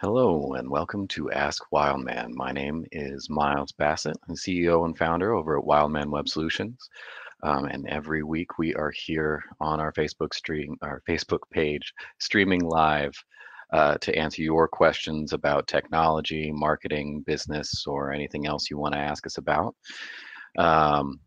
Hello and welcome to Ask Wildman. My name is Miles Bassett. I'm CEO and founder over at Wildman Web Solutions. Um, and every week we are here on our Facebook stream, our Facebook page, streaming live uh, to answer your questions about technology, marketing, business, or anything else you want to ask us about. Um,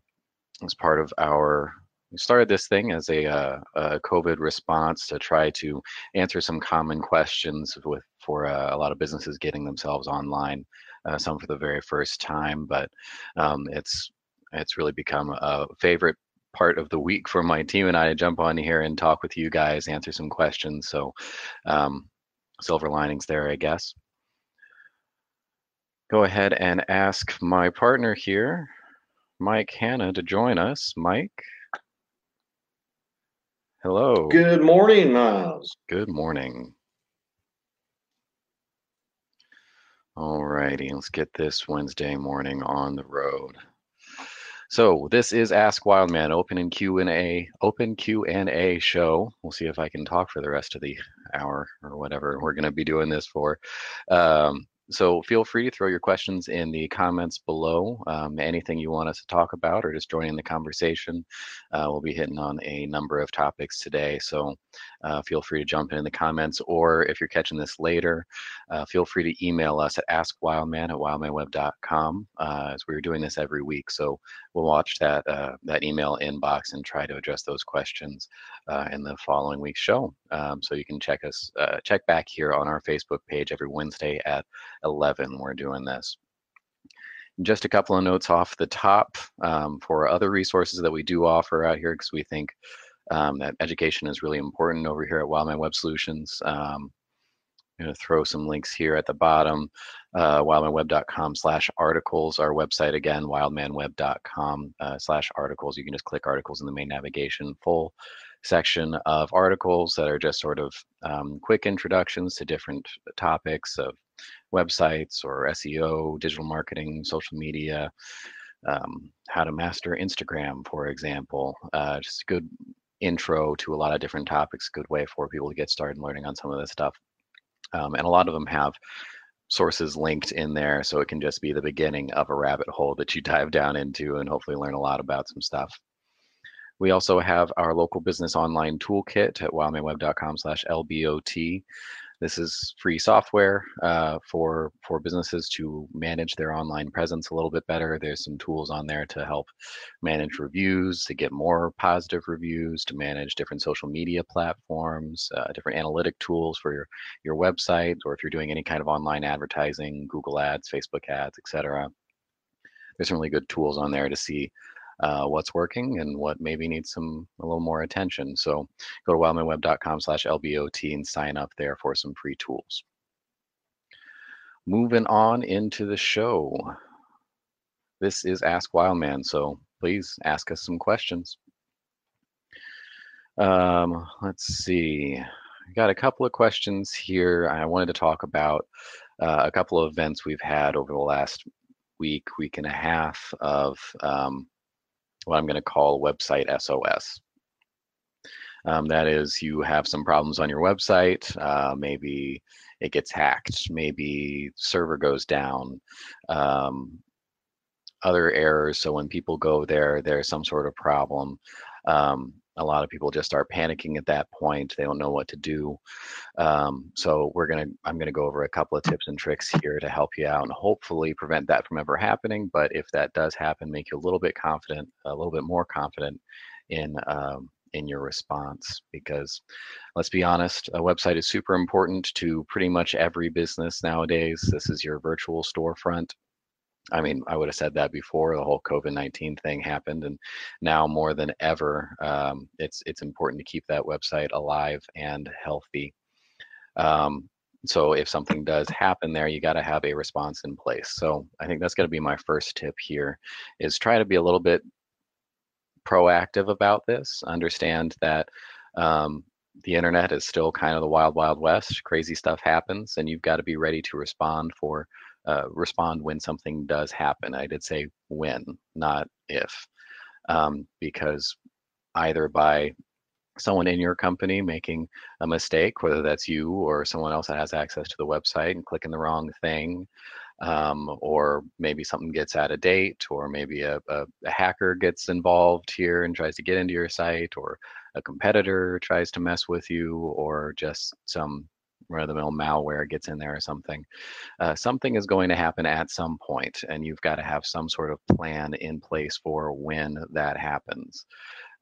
as part of our we started this thing as a, uh, a, COVID response to try to answer some common questions with for uh, a lot of businesses getting themselves online, uh, some for the very first time. But um, it's it's really become a favorite part of the week for my team and I to jump on here and talk with you guys, answer some questions. So um, silver linings there, I guess. Go ahead and ask my partner here, Mike Hanna, to join us. Mike. Hello. Good morning, Miles. Good morning. All righty, let's get this Wednesday morning on the road. So this is Ask Wildman, open and Q and A, open Q and A show. We'll see if I can talk for the rest of the hour or whatever we're going to be doing this for. Um, so feel free to throw your questions in the comments below. Um, anything you want us to talk about or just join in the conversation. Uh, we'll be hitting on a number of topics today. So uh, feel free to jump in, the comments or if you're catching this later, uh, feel free to email us at askwildman at wildmanweb.com uh, as we're doing this every week. So we'll watch that, uh, that email inbox and try to address those questions uh, in the following week's show. Um, so you can check us, check back here on our Facebook page every Wednesday at 11 we're doing this. Just a couple of notes off the top um, for other resources that we do offer out here because we think um, that education is really important over here at Wildman Web Solutions. Um, I'm going to throw some links here at the bottom. Uh, wildmanweb.com slash articles. Our website again, wildmanweb.com uh, slash articles. You can just click articles in the main navigation. Full section of articles that are just sort of um, quick introductions to different topics of websites or SEO, digital marketing, social media, um, how to master Instagram, for example. Uh, just a good intro to a lot of different topics, good way for people to get started learning on some of this stuff. Um, and a lot of them have sources linked in there, so it can just be the beginning of a rabbit hole that you dive down into and hopefully learn a lot about some stuff. We also have our local business online toolkit at wildmanweb.com slash LBOT. This is free software uh, for for businesses to manage their online presence a little bit better. There's some tools on there to help manage reviews, to get more positive reviews, to manage different social media platforms, uh, different analytic tools for your your website, or if you're doing any kind of online advertising, Google Ads, Facebook Ads, etc. There's some really good tools on there to see uh, what's working and what maybe needs some a little more attention. So go to wildmanweb.com slash LBOT and sign up there for some free tools. Moving on into the show. This is Ask Wildman, so please ask us some questions. Um, let's see. I got a couple of questions here. I wanted to talk about uh, a couple of events we've had over the last week, week and a half of um, what I'm going to call website SOS. Um, that is, you have some problems on your website. Uh, maybe it gets hacked. Maybe server goes down. Um, other errors. So when people go there, there's some sort of problem. Um, a lot of people just start panicking at that point. They don't know what to do. Um, so we're gonna, I'm gonna go over a couple of tips and tricks here to help you out and hopefully prevent that from ever happening. But if that does happen, make you a little bit confident, a little bit more confident in um, in your response. Because let's be honest, a website is super important to pretty much every business nowadays. This is your virtual storefront. I mean, I would have said that before the whole COVID nineteen thing happened, and now more than ever, um, it's it's important to keep that website alive and healthy. Um, so if something does happen there, you got to have a response in place. So I think that's going to be my first tip here is try to be a little bit proactive about this. Understand that um, the internet is still kind of the wild, wild west. Crazy stuff happens, and you've got to be ready to respond for uh, respond when something does happen. I did say when, not if, um, because either by someone in your company making a mistake, whether that's you or someone else that has access to the website and clicking the wrong thing, um, or maybe something gets out of date, or maybe a, a, a, hacker gets involved here and tries to get into your site, or a competitor tries to mess with you, or just some run-of-the-mill malware gets in there or something. Uh, something is going to happen at some point, and you've got to have some sort of plan in place for when that happens.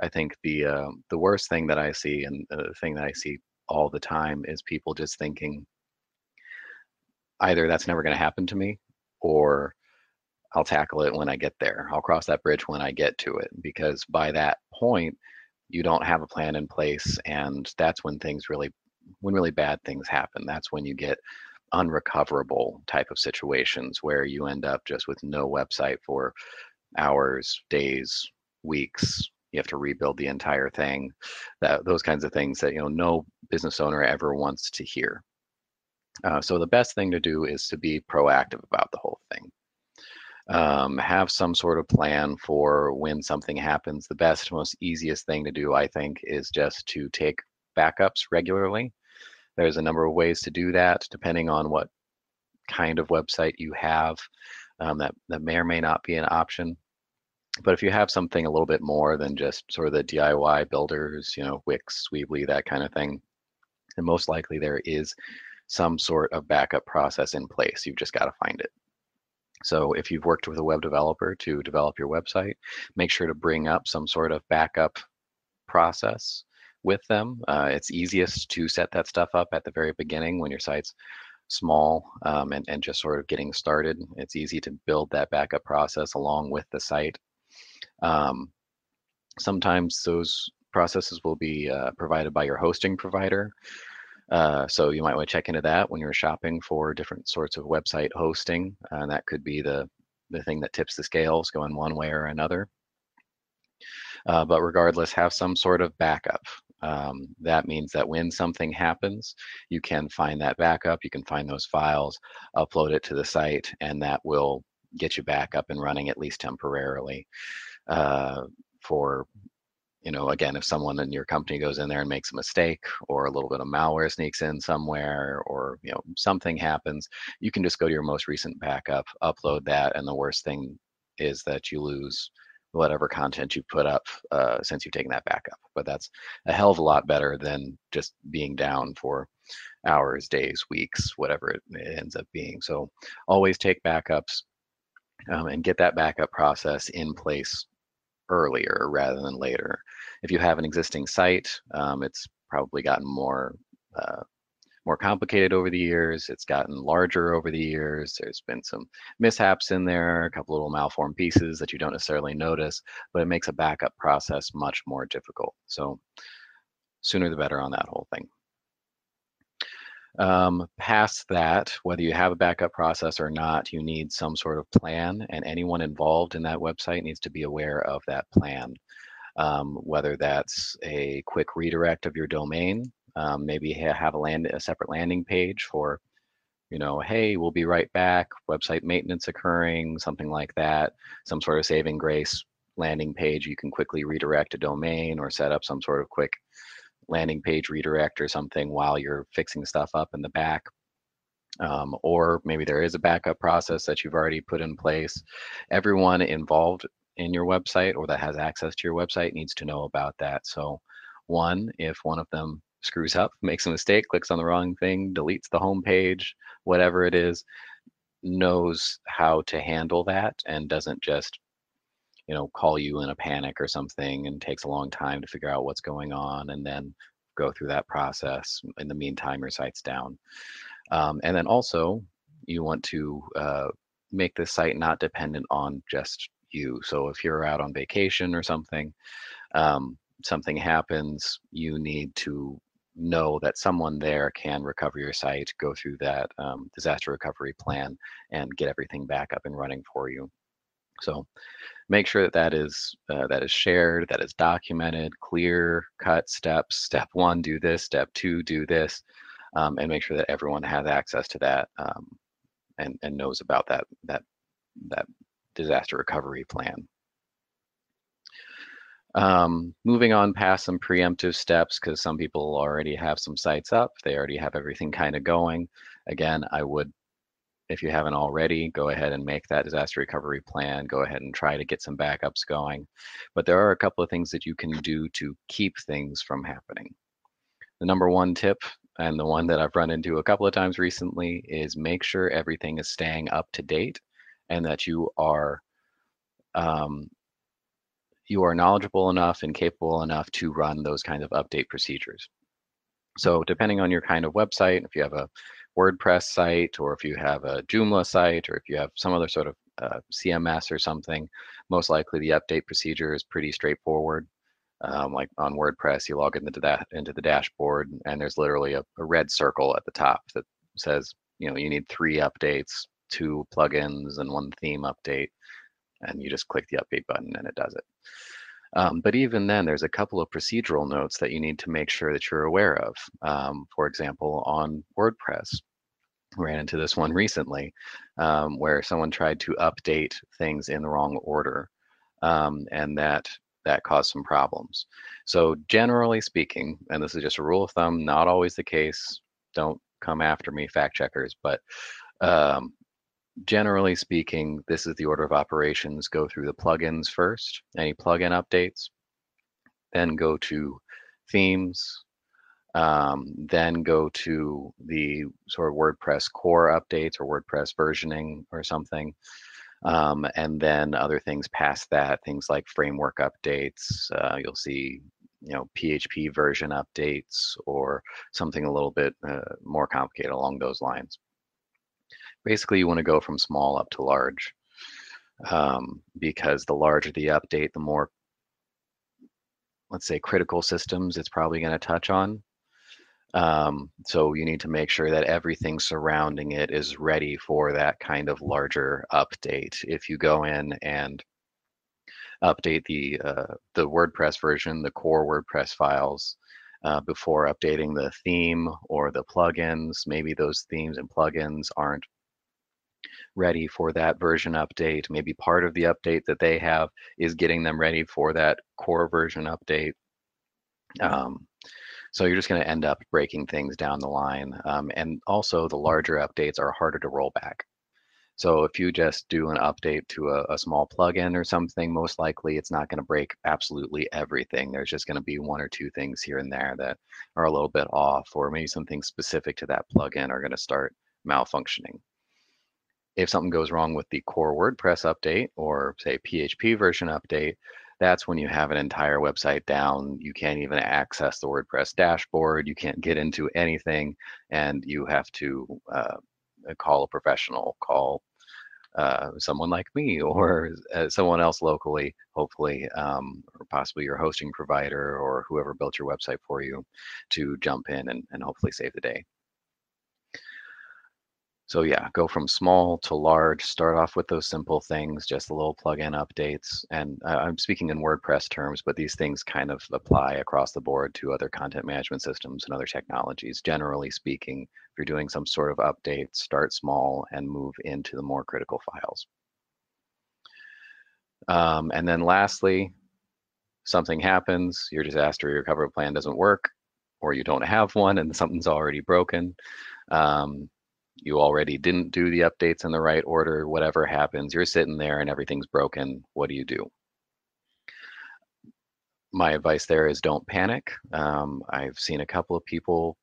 I think the uh, the worst thing that I see, and the thing that I see all the time, is people just thinking either that's never going to happen to me, or I'll tackle it when I get there. I'll cross that bridge when I get to it, because by that point, you don't have a plan in place, and that's when things really, when really bad things happen. That's when you get unrecoverable type of situations where you end up just with no website for hours, days, weeks, you have to rebuild the entire thing. That those kinds of things that you know no business owner ever wants to hear. Uh, so the best thing to do is to be proactive about the whole thing. Um, have some sort of plan for when something happens. The best most easiest thing to do i think is just to take backups regularly there's a number of ways to do that depending on what kind of website you have um, that, that may or may not be an option but if you have something a little bit more than just sort of the DIY builders, you know, Wix, Weebly, that kind of thing, then most likely there is some sort of backup process in place. You've just got to find it. So if you've worked with a web developer to develop your website, make sure to bring up some sort of backup process with them. Uh, it's easiest to set that stuff up at the very beginning when your site's small um, and, and just sort of getting started. It's easy to build that backup process along with the site um, sometimes those processes will be uh, provided by your hosting provider. Uh, so you might want to check into that when you're shopping for different sorts of website hosting. And uh, that could be the, the thing that tips the scales going one way or another. Uh, but regardless, have some sort of backup. Um, that means that when something happens, you can find that backup, you can find those files, upload it to the site, and that will get you back up and running at least temporarily uh, for you know again if someone in your company goes in there and makes a mistake or a little bit of malware sneaks in somewhere or you know something happens you can just go to your most recent backup upload that and the worst thing is that you lose whatever content you put up uh, since you've taken that backup but that's a hell of a lot better than just being down for hours days weeks whatever it ends up being so always take backups um, and get that backup process in place earlier rather than later. If you have an existing site, um, it's probably gotten more uh, more complicated over the years. It's gotten larger over the years. There's been some mishaps in there, a couple little malformed pieces that you don't necessarily notice, but it makes a backup process much more difficult. So sooner the better on that whole thing. Um, past that, whether you have a backup process or not, you need some sort of plan, and anyone involved in that website needs to be aware of that plan. Um, whether that's a quick redirect of your domain, um, maybe have a land a separate landing page for, you know, hey, we'll be right back, website maintenance occurring, something like that, some sort of saving grace landing page. You can quickly redirect a domain or set up some sort of quick landing page redirect or something while you're fixing stuff up in the back. Um, or maybe there is a backup process that you've already put in place. Everyone involved in your website or that has access to your website needs to know about that. So, one, if one of them screws up, makes a mistake, clicks on the wrong thing, deletes the home page, whatever it is, knows how to handle that and doesn't just you know call you in a panic or something and takes a long time to figure out what's going on and then go through that process in the meantime your site's down. Um, and then also you want to uh, make the site not dependent on just you. So if you're out on vacation or something um, something happens you need to know that someone there can recover your site, go through that um, disaster recovery plan, and get everything back up and running for you. So make sure that that is uh, that is shared, that is documented, clear cut steps. Step one, do this. Step two, do this, um, and make sure that everyone has access to that um, and and knows about that that that disaster recovery plan. Um, moving on past some preemptive steps, because some people already have some sites up, they already have everything kind of going. Again, I would, if you haven't already, go ahead and make that disaster recovery plan. Go ahead and try to get some backups going. But there are a couple of things that you can do to keep things from happening. The number one tip, and the one that I've run into a couple of times recently, is make sure everything is staying up to date and that you are um, you are knowledgeable enough and capable enough to run those kinds of update procedures. So depending on your kind of website, if you have a WordPress site or if you have a Joomla site or if you have some other sort of uh, CMS or something, most likely the update procedure is pretty straightforward. Um, like on WordPress, you log into that into the dashboard, and there's literally a, a red circle at the top that says, you know, you need three updates, two plugins, and one theme update and you just click the update button and it does it. Um, but even then, there's a couple of procedural notes that you need to make sure that you're aware of. Um, for example, on WordPress, ran into this one recently um, where someone tried to update things in the wrong order, um, and that that caused some problems. So generally speaking, and this is just a rule of thumb, not always the case. Don't come after me, fact checkers, but um, generally speaking, this is the order of operations. Go through the plugins first, any plugin updates, then go to themes, um, then go to the sort of WordPress core updates or WordPress versioning or something. Um, and then other things past that, things like framework updates. Uh, you'll see, you know, PHP version updates or something a little bit uh, more complicated along those lines basically you want to go from small up to large um, because the larger the update, the more, let's say, critical systems it's probably going to touch on. Um, so you need to make sure that everything surrounding it is ready for that kind of larger update. If you go in and update the uh, the WordPress version, the core WordPress files, uh, before updating the theme or the plugins. Maybe those themes and plugins aren't ready for that version update. Maybe part of the update that they have is getting them ready for that core version update. Um, so you're just going to end up breaking things down the line. Um, and also the larger updates are harder to roll back. So if you just do an update to a, a small plugin or something, most likely it's not going to break absolutely everything. There's just going to be one or two things here and there that are a little bit off, or maybe something specific to that plugin are going to start malfunctioning if something goes wrong with the core WordPress update or say PHP version update, that's when you have an entire website down. You can't even access the WordPress dashboard. You can't get into anything, and you have to uh, call a professional, call uh, someone like me or uh, someone else locally, hopefully, um, or possibly your hosting provider or whoever built your website for you to jump in and, and hopefully save the day. So yeah, go from small to large, start off with those simple things, just the little plugin updates. And uh, I'm speaking in WordPress terms, but these things kind of apply across the board to other content management systems and other technologies. Generally speaking, if you're doing some sort of update, start small and move into the more critical files. Um, and then lastly, something happens, your disaster recovery plan doesn't work, or you don't have one and something's already broken. Um, you already didn't do the updates in the right order, whatever happens, you're sitting there and everything's broken. What do you do? My advice there is don't panic. Um, I've seen a couple of people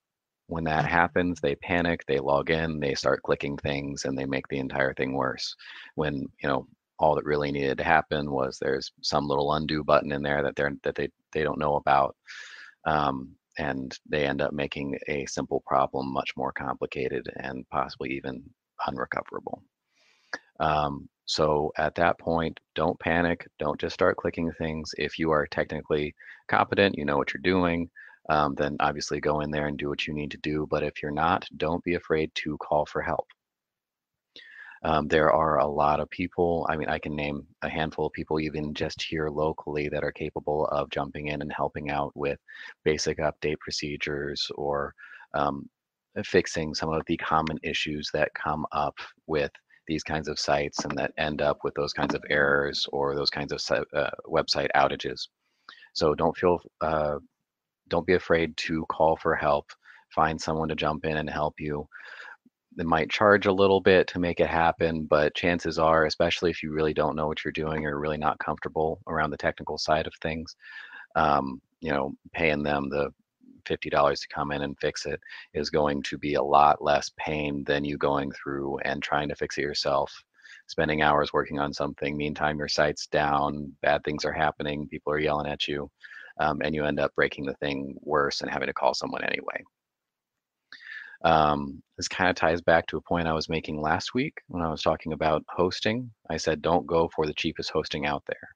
when that happens, they panic, they log in, they start clicking things, and they make the entire thing worse. When you know all that really needed to happen was there's some little undo button in there that they're that they they don't know about. Um, and they end up making a simple problem much more complicated and possibly even unrecoverable. Um, so at that point, don't panic. Don't just start clicking things. If you are technically competent, you know what you're doing, um, then obviously go in there and do what you need to do. But if you're not, don't be afraid to call for help. Um, there are a lot of people, I mean, I can name a handful of people even just here locally that are capable of jumping in and helping out with basic update procedures or um, fixing some of the common issues that come up with these kinds of sites and that end up with those kinds of errors or those kinds of uh, website outages. So don't feel, uh, don't be afraid to call for help. Find someone to jump in and help you. They might charge a little bit to make it happen, but chances are, especially if you really don't know what you're doing or really not comfortable around the technical side of things, um, you know, paying them the $50 to come in and fix it is going to be a lot less pain than you going through and trying to fix it yourself spending hours working on something meantime your site's down bad things are happening people are yelling at you um, and you end up breaking the thing worse and having to call someone anyway um, this kind of ties back to a point I was making last week when I was talking about hosting. I said, don't go for the cheapest hosting out there.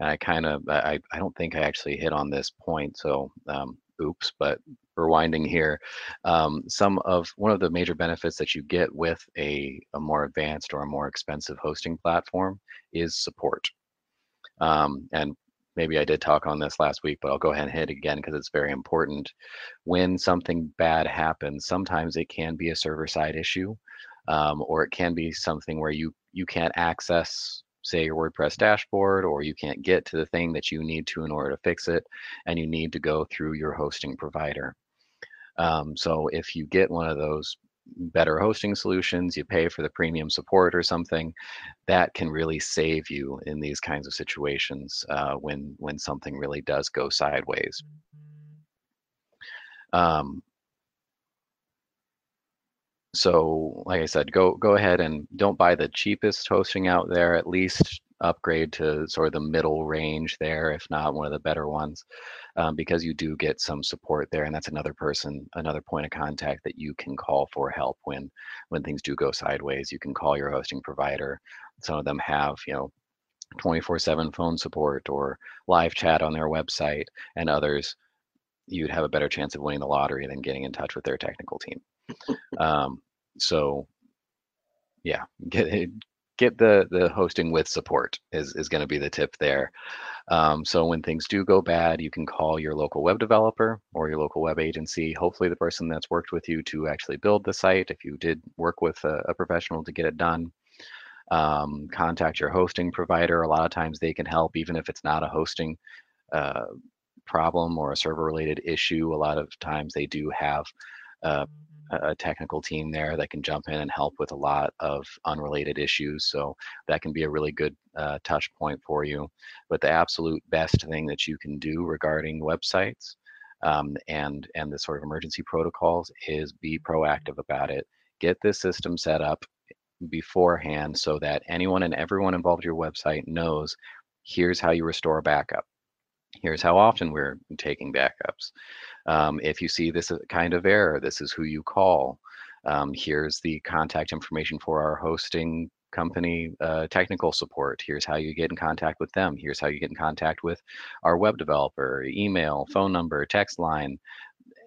And I kind of, I, I don't think I actually hit on this point. So um, oops, but rewinding here, um, some of one of the major benefits that you get with a, a more advanced or a more expensive hosting platform is support. Um, and maybe I did talk on this last week, but I'll go ahead and hit again because it's very important. When something bad happens, sometimes it can be a server side issue, um, or it can be something where you you can't access say your WordPress dashboard, or you can't get to the thing that you need to in order to fix it, and you need to go through your hosting provider. Um, so if you get one of those better hosting solutions, you pay for the premium support or something, that can really save you in these kinds of situations uh, when when something really does go sideways. Um, so like I said, go go ahead and don't buy the cheapest hosting out there. At least upgrade to sort of the middle range there, if not one of the better ones, um, because you do get some support there, and that's another person, another point of contact that you can call for help when when things do go sideways. You can call your hosting provider. Some of them have, you know, 24/7 phone support or live chat on their website, and others you'd have a better chance of winning the lottery than getting in touch with their technical team. Um, so yeah, get get the the hosting with support is is going to be the tip there. Um, so when things do go bad, you can call your local web developer or your local web agency. Hopefully, the person that's worked with you to actually build the site, if you did work with a, a professional to get it done. Um, contact your hosting provider. A lot of times they can help, even if it's not a hosting uh, problem or a server related issue. A lot of times they do have uh, a technical team there that can jump in and help with a lot of unrelated issues. So that can be a really good uh, touch point for you. But the absolute best thing that you can do regarding websites um, and and the sort of emergency protocols is be proactive about it. Get this system set up beforehand so that anyone and everyone involved in your website knows here's how you restore a backup Here's how often we're taking backups. Um, if you see this uh, kind of error, this is who you call. Um, here's the contact information for our hosting company uh, technical support. Here's how you get in contact with them. Here's how you get in contact with our web developer, email, phone number, text line,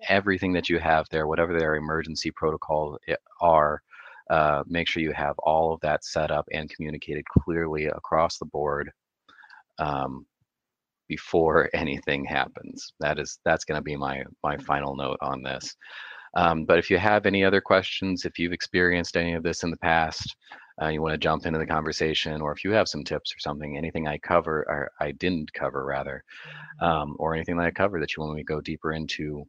everything that you have there, whatever their emergency protocol eh, are. Uh, make sure you have all of that set up and communicated clearly across the board. Um, before anything happens. That is that's going to be my my final note on this. Um, but if you have any other questions, if you've experienced any of this in the past, uh, you want to jump into the conversation, or if you have some tips or something, anything I cover or I didn't cover rather, um, or anything that I cover that you want me to go deeper into,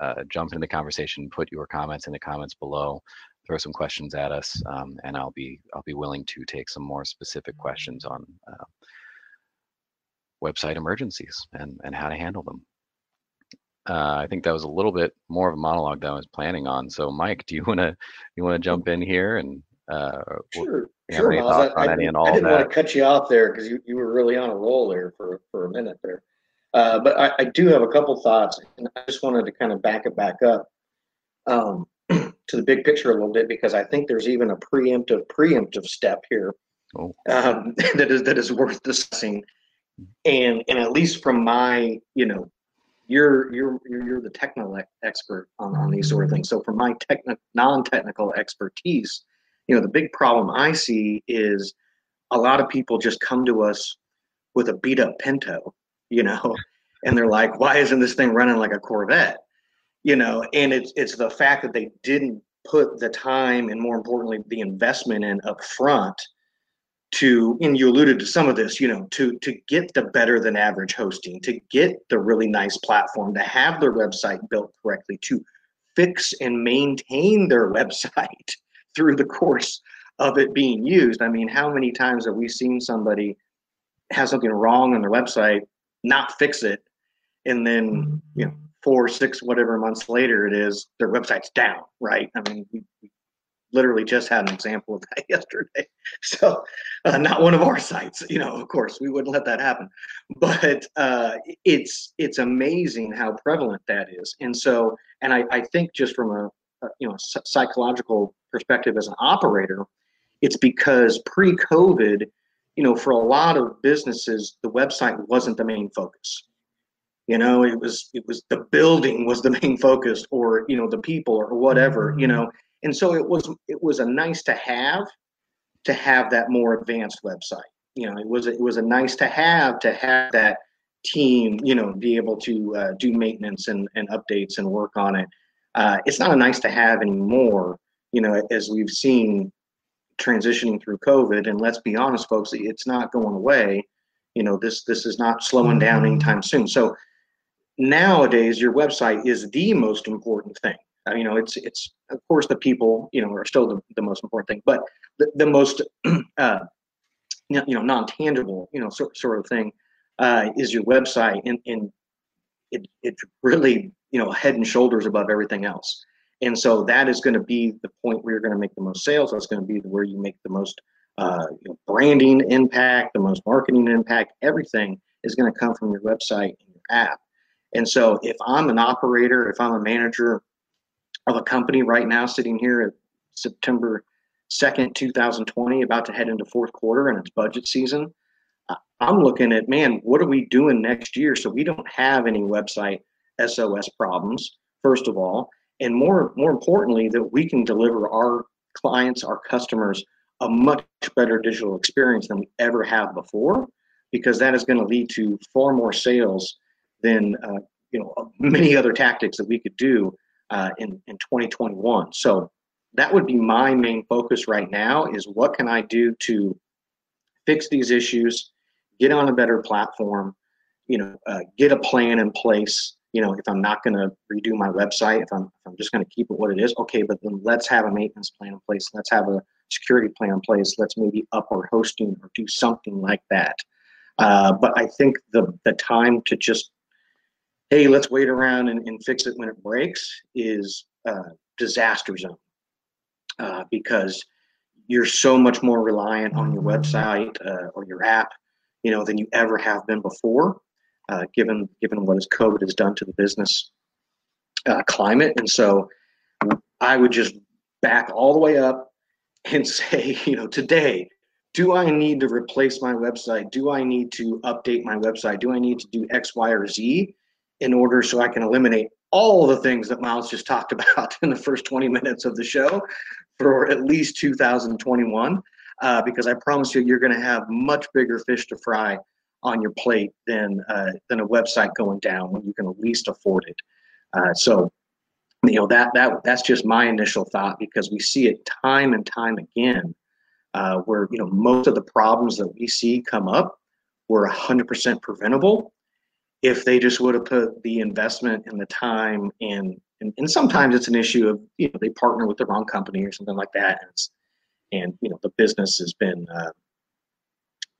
uh, jump into the conversation, put your comments in the comments below, throw some questions at us, um, and I'll be I'll be willing to take some more specific questions on uh, website emergencies and, and how to handle them. Uh, I think that was a little bit more of a monologue than I was planning on. So, Mike, do you want to you want to jump in here and uh, sure, sure, I, I, I, didn't want to cut you off there because you, you were really on a roll there for for a minute there. Uh, but I, I, do have a couple thoughts, and I just wanted to kind of back it back up um, to the big picture a little bit because I think there's even a preemptive preemptive step here oh. um, that is that is worth discussing and and at least from my you know you're you're you're the technical expert on, on these sort of things. So from my technical non-technical expertise, you know, the big problem I see is a lot of people just come to us with a beat up Pinto, you know, and they're like, why isn't this thing running like a Corvette? You know, and it's it's the fact that they didn't put the time and more importantly the investment in up front to and you alluded to some of this you know to to get the better than average hosting to get the really nice platform to have their website built correctly to fix and maintain their website through the course of it being used. I mean how many times have we seen somebody have something wrong on their website not fix it and then mm-hmm. you know four six whatever months later it is their website's down right? I mean we, we literally just had an example of that yesterday. So, uh, not one of our sites, you know. Of course, we wouldn't let that happen, but uh, it's it's amazing how prevalent that is. And so, and I, I think just from a, a you know psychological perspective as an operator, it's because pre-COVID, you know, for a lot of businesses, the website wasn't the main focus. You know, it was it was the building was the main focus, or you know, the people, or whatever. You know, and so it was it was a nice to have to have that more advanced website. You know it was it was a nice to have to have that team you know be able to uh, do maintenance and, and updates and work on it. Uh, it's not a nice to have anymore you know as we've seen transitioning through covid. And let's be honest folks it's not going away. You know this this is not slowing down mm-hmm. anytime soon. So nowadays your website is the most important thing uh, you know, it's it's of course the people you know are still the, the most important thing, but the, the most uh, you know non tangible you know sort sort of thing uh, is your website, and and it it's really you know head and shoulders above everything else. And so that is going to be the point where you're going to make the most sales. That's going to be where you make the most uh, you know, branding impact, the most marketing impact. Everything is going to come from your website and your app. And so if I'm an operator, if I'm a manager, of a company right now sitting here at September 2nd, 2020, about to head into fourth quarter and it's budget season. I'm looking at, man, what are we doing next year so we don't have any website SOS problems, first of all, and more more importantly, that we can deliver our clients, our customers, a much better digital experience than we ever have before, because that is going to lead to far more sales than uh, you know many other tactics that we could do uh, in, in 2021. So that would be my main focus right now is what can I do to fix these issues, get on a better platform, you know, uh, get a plan in place. You know, if I'm not going to redo my website, if I'm, if I'm just going to keep it what it is, okay, but then let's have a maintenance plan in place. Let's have a security plan in place. Let's maybe up our hosting or do something like that. Uh, but I think the the time to just hey, let's wait around and, and fix it when it breaks is uh, disaster zone uh, because you're so much more reliant on your website uh, or your app, you know, than you ever have been before, uh, given given what has COVID has done to the business uh, climate. And so, I would just back all the way up and say, you know, today, do I need to replace my website? Do I need to update my website? Do I need to do X, Y, or Z? In order so I can eliminate all the things that Miles just talked about in the first 20 minutes of the show for at least 2021. Uh, because I promise you, you're going to have much bigger fish to fry on your plate than uh, than a website going down when you can at least afford it. Uh, so, you know that that that's just my initial thought because we see it time and time again, uh, where you know most of the problems that we see come up were 100% preventable if they just would have put the investment and the time in and, and sometimes it's an issue of you know they partner with the wrong company or something like that and, and you know the business has been uh,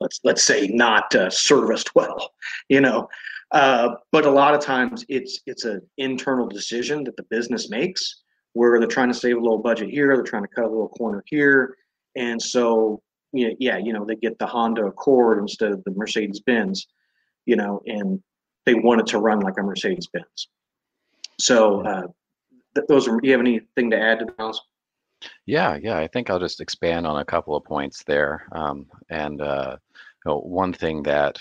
let's let's say not uh, serviced well you know? Uh, but a lot of times it's it's an internal decision that the business makes where they're trying to save a little budget here they're trying to cut a little corner here and so yeah, yeah you know they get the honda accord instead of the mercedes benz you know and they wanted to run like a Mercedes Benz. So uh, th- those are. Do you have anything to add to those? Yeah, yeah. I think I'll just expand on a couple of points there. Um, and uh, you know, one thing that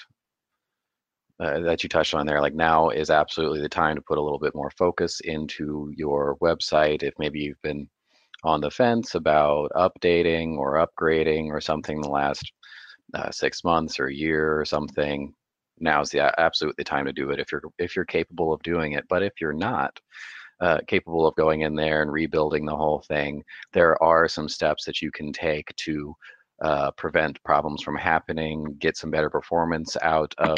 uh, that you touched on there, like now is absolutely the time to put a little bit more focus into your website. If maybe you've been on the fence about updating or upgrading or something the last uh, six months or a year or something, now's the absolutely time to do it if you're if you're capable of doing it. But if you're not, uh, capable of going in there and rebuilding the whole thing, there are some steps that you can take to uh, prevent problems from happening, get some better performance out of,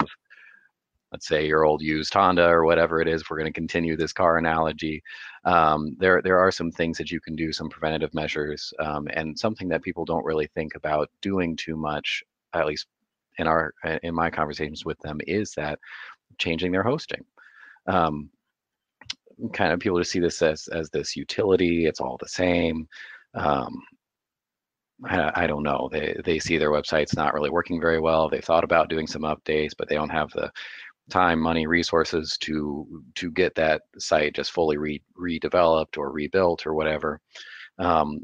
let's say, your old used Honda or whatever it is. If we're going to continue this car analogy, um, there there are some things that you can do, some preventative measures, um, and something that people don't really think about doing too much, at least in our in my conversations with them, is that changing their hosting. Um, kind of people to see this as as this utility. It's all the same. Um, I, I, don't know. They they see their website's not really working very well. They thought about doing some updates, but they don't have the time, money, resources to to get that site just fully re, redeveloped or rebuilt or whatever. Um,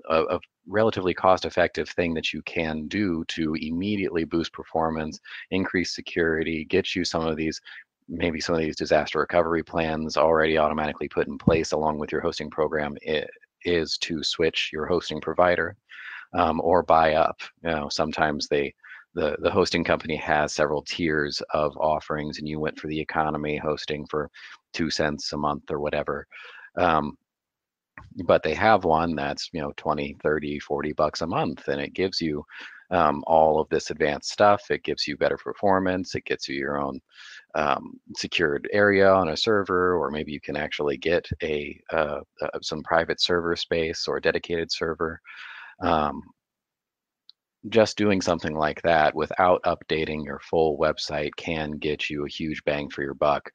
relatively cost-effective thing that you can do to immediately boost performance, increase security, get you some of these maybe some of these disaster recovery plans already automatically put in place along with your hosting program is to switch your hosting provider um, or buy up. You know, sometimes they the the hosting company has several tiers of offerings, and you went for the economy hosting for two cents a month or whatever. Um, but they have one that's you know 20 30 40 bucks a month and it gives you um, all of this advanced stuff. It gives you better performance. It gets you your own um, secured area on a server, or maybe you can actually get a uh, uh, some private server space or a dedicated server. Um, just doing something like that without updating your full website can get you a huge bang for your buck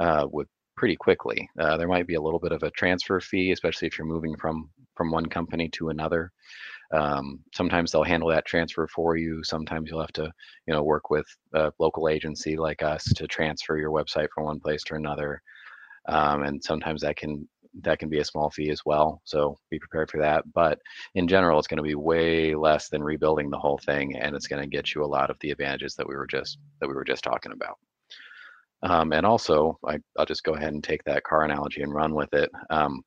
uh, with pretty quickly. Uh, there might be a little bit of a transfer fee, especially if you're moving from from one company to another. Um, sometimes they'll handle that transfer for you. Sometimes you'll have to, you know, work with a local agency like us to transfer your website from one place to another. Um, and sometimes that can that can be a small fee as well. So be prepared for that. But in general, it's going to be way less than rebuilding the whole thing, and it's going to get you a lot of the advantages that we were just that we were just talking about. Um, and also, I, will just go ahead and take that car analogy and run with it. Um,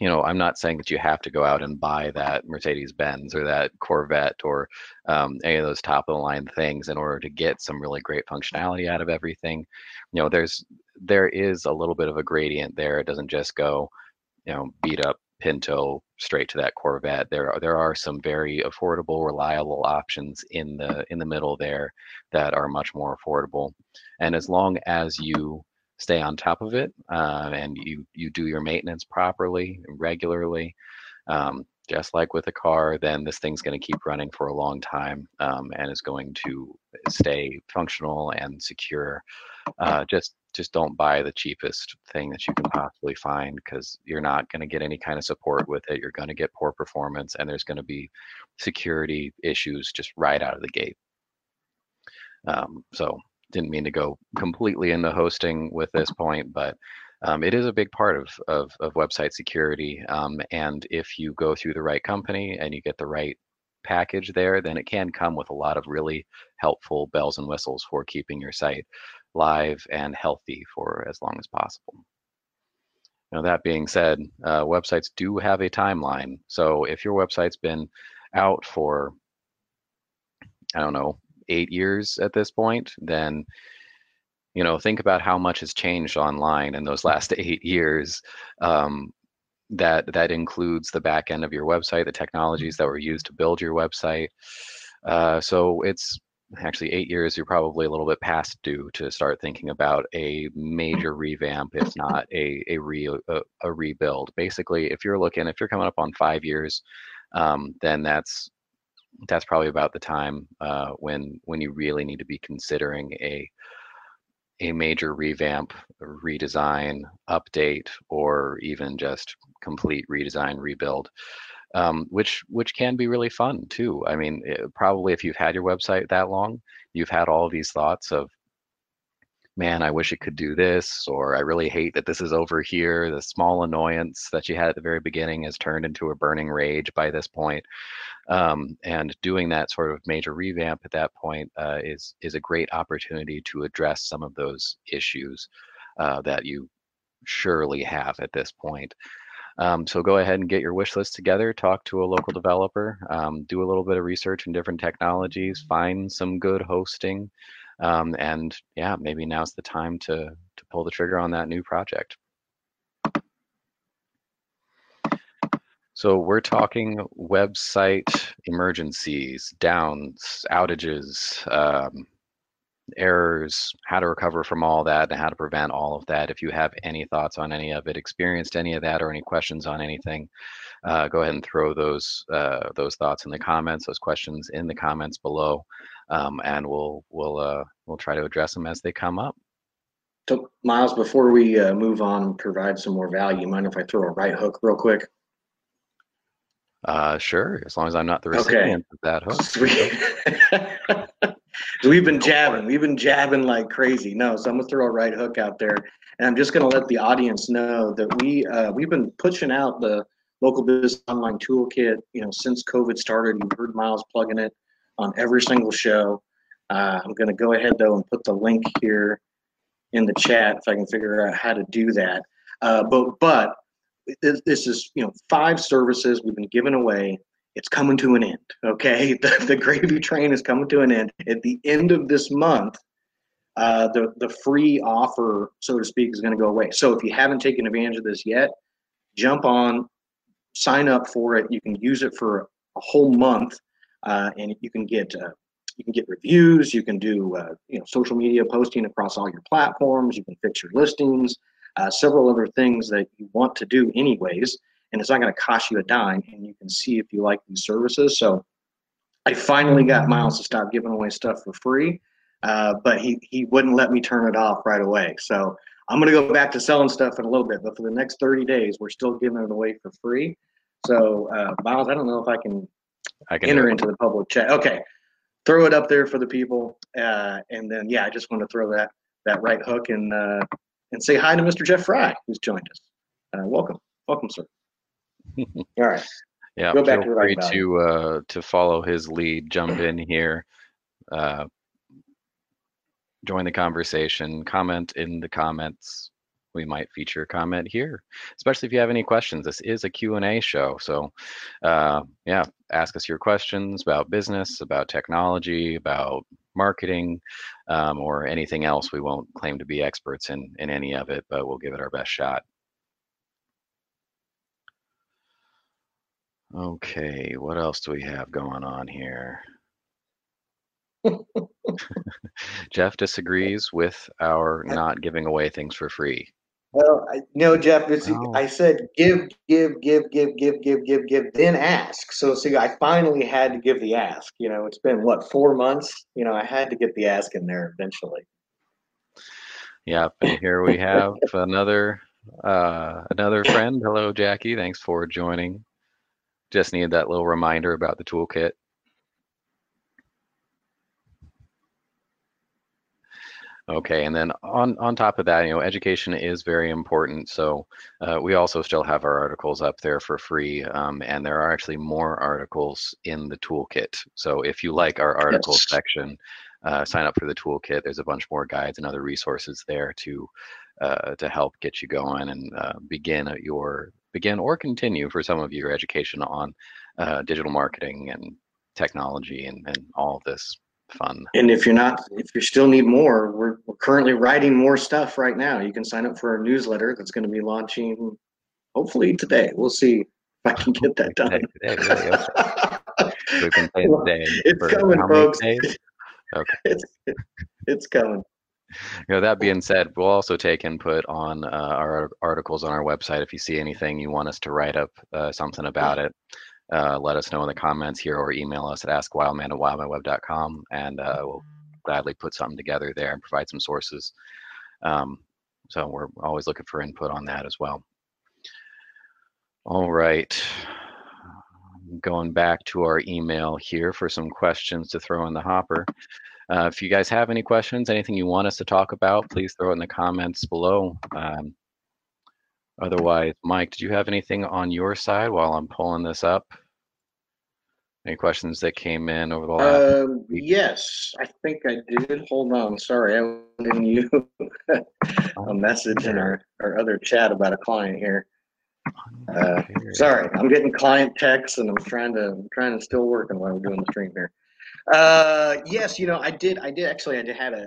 you know, I'm not saying that you have to go out and buy that Mercedes Benz or that Corvette or um, any of those top of the line things in order to get some really great functionality out of everything. You know, there's there is a little bit of a gradient there. It doesn't just go, you know, beat up Pinto straight to that Corvette. There are, there are some very affordable, reliable options in the in the middle there that are much more affordable. And as long as you stay on top of it uh, and you you do your maintenance properly regularly um, just like with a car then this thing's going to keep running for a long time um, and is going to stay functional and secure uh, just just don't buy the cheapest thing that you can possibly find because you're not going to get any kind of support with it you're going to get poor performance and there's going to be security issues just right out of the gate um, so didn't mean to go completely into hosting with this point, but um, it is a big part of, of, of website security. Um, and if you go through the right company and you get the right package there, then it can come with a lot of really helpful bells and whistles for keeping your site live and healthy for as long as possible. Now, that being said, uh, websites do have a timeline. So if your website's been out for, I don't know, eight years at this point, then you know think about how much has changed online in those last eight years. Um, that that includes the back end of your website, the technologies that were used to build your website. Uh, so it's actually eight years. You're probably a little bit past due to start thinking about a major revamp, if not a a re a, a rebuild. Basically, if you're looking, if you're coming up on five years, um, then that's that's probably about the time uh, when when you really need to be considering a a major revamp, redesign, update, or even just complete redesign, rebuild, um, which which can be really fun too. I mean, it, eh, probably if you've had your website that long, you've had all these thoughts of man, I wish it could do this, or I really hate that this is over here. The small annoyance that you had at the very beginning has turned into a burning rage by this point. Um, and doing that sort of major revamp at that point uh, is is a great opportunity to address some of those issues uh, that you surely have at this point. Um, so go ahead and get your wish list together, talk to a local developer, um, do a little bit of research in different technologies, find some good hosting, um, and yeah, maybe now's the time to to pull the trigger on that new project. So we're talking website emergencies, downs, outages, um, errors, how to recover from all that, and how to prevent all of that. If you have any thoughts on any of it, experienced any of that, or any questions on anything, uh, go ahead and throw those uh, those thoughts in the comments, those questions in the comments below, um, and we'll we'll uh, we'll try to address them as they come up. So, Miles, before we uh, move on and provide some more value, mind if I throw a right hook real quick? Uh, sure, as long as I'm not the recipient okay. of that hook. we've been jabbing, we've been jabbing like crazy. No, so I'm gonna throw a right hook out there, and I'm just gonna let the audience know that we uh, we've been pushing out the local business online toolkit. You know, since COVID started, you heard Miles plugging it on every single show. Uh, I'm gonna go ahead though and put the link here in the chat if I can figure out how to do that. Uh, but but this is you know five services we've been giving away it's coming to an end okay? The, the gravy train is coming to an end. At the end of this month uh, the the free offer so to speak is going to go away. So if you haven't taken advantage of this yet jump on sign up for it. You can use it for a whole month uh, and you can get uh, you can get reviews. You can do uh, you know social media posting across all your platforms. You can fix your listings uh, several other things that you want to do anyways, and it's not going to cost you a dime, and you can see if you like these services. So I finally got Miles to stop giving away stuff for free, uh, but he, he wouldn't let me turn it off right away. So I'm going to go back to selling stuff in a little bit, but for the next 30 days, we're still giving it away for free. So uh, Miles, I don't know if I can, I can enter into the public chat. Okay, throw it up there for the people, uh, and then yeah, I just want to throw that that right hook and uh, and say hi to Mr. Jeff Fry, who's joined us. Uh, welcome, welcome, sir. All right. Yeah, Go back feel to free to uh, to follow his lead. Jump in here, uh, join the conversation, comment in the comments. We might feature a comment here, especially if you have any questions. This is a Q&A show, so uh, yeah, ask us your questions about business, about technology, about marketing, um, or anything else. We won't claim to be experts in, in any of it, but we'll give it our best shot. Okay, what else do we have going on here? Jeff disagrees with our not giving away things for free. Well, I, no, Jeff. It's, oh. I said give, give, give, give, give, give, give, give, then ask. So, see, I finally had to give the ask. You know, it's been what four months. You know, I had to get the ask in there eventually. Yep, and here we have another uh, another friend. Hello, Jackie. Thanks for joining. Just needed that little reminder about the toolkit. Okay, and then on on top of that, you know, education is very important. So uh, we also still have our articles up there for free, um, and there are actually more articles in the toolkit. So if you like our articles yes. section, uh, sign up for the toolkit. There's a bunch more guides and other resources there to uh, to help get you going and uh, begin your begin or continue for some of your education on uh, digital marketing and technology and, and all this fun. And if you're not, if you still need more, we're, we're currently writing more stuff right now. You can sign up for our newsletter that's going to be launching hopefully today. We'll see if I can get that done. today, really, We've been playing today. It's coming, folks. Okay. It's, it's coming. You know, that being said, we'll also take input on uh, our articles on our website. If you see anything you want us to write up uh, something about it, uh, let us know in the comments here or email us at askwildman at wildmanweb.com and uh, we'll gladly put something together there and provide some sources. Um, so we're always looking for input on that as well. All right. going back to our email here for some questions to throw in the hopper. Uh, if you guys have any questions, anything you want us to talk about, please throw it in the comments below. Um, otherwise, Mike, did you have anything on your side while I'm pulling this up? Any questions that came in over the last um, Yes, I think I did. Hold on. Sorry, I giving you a message in our, our other chat about a client here. Uh, sorry, I'm getting client texts and I'm trying to I'm trying to still working while we're doing the stream here. Uh, yes, you know, I did. I did actually. I did had a,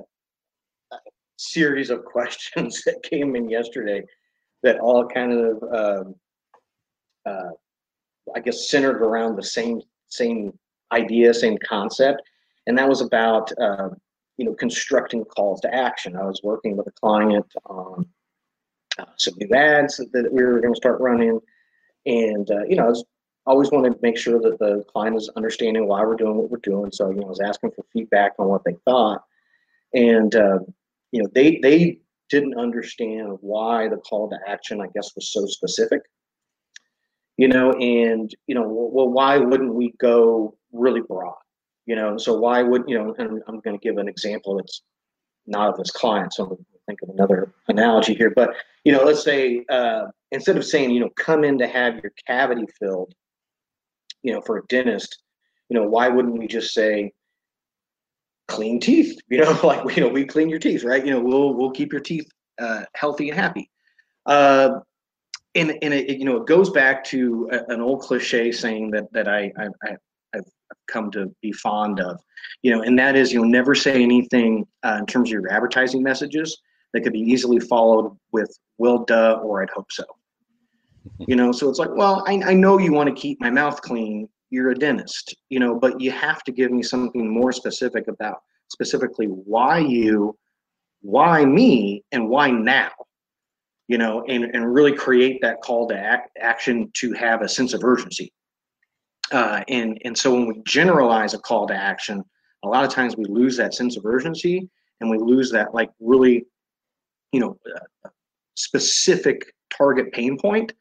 a series of questions that came in yesterday that all kind of, um, uh, I guess, centered around the same same idea, same concept, and that was about uh, you know constructing calls to action. I was working with a client on uh, some new ads that we were going to start running, and uh, you know, I was always wanted to make sure that the client is understanding why we're doing what we're doing. So, you know, I was asking for feedback on what they thought. And, uh, you know, they, they didn't understand why the call to action, I guess, was so specific. You know, and, you know, well, why wouldn't we go really broad? You know, so why would, you know, and I'm going to give an example that's not of this client. So I'm going to think of another analogy here. But, you know, let's say uh, instead of saying, you know, come in to have your cavity filled, you know, for a dentist, you know, why wouldn't we just say clean teeth? You know, like you know, we clean your teeth, right? You know, we'll we'll keep your teeth uh, healthy and happy. Uh, and and it, you know, it goes back to a, an old cliche saying that that I, I, I've come to be fond of, you know, and that is you'll never say anything uh, in terms of your advertising messages that could be easily followed with "will duh" or "I'd hope so." You know so it's like well I, I know you want to keep my mouth clean you're a dentist you know but you have to give me something more specific about specifically why you why me and why now? You know and, and really create that call to act, action to have a sense of urgency. Uh, and and so when we generalize a call to action a lot of times we lose that sense of urgency and we lose that like really you know uh, specific target pain point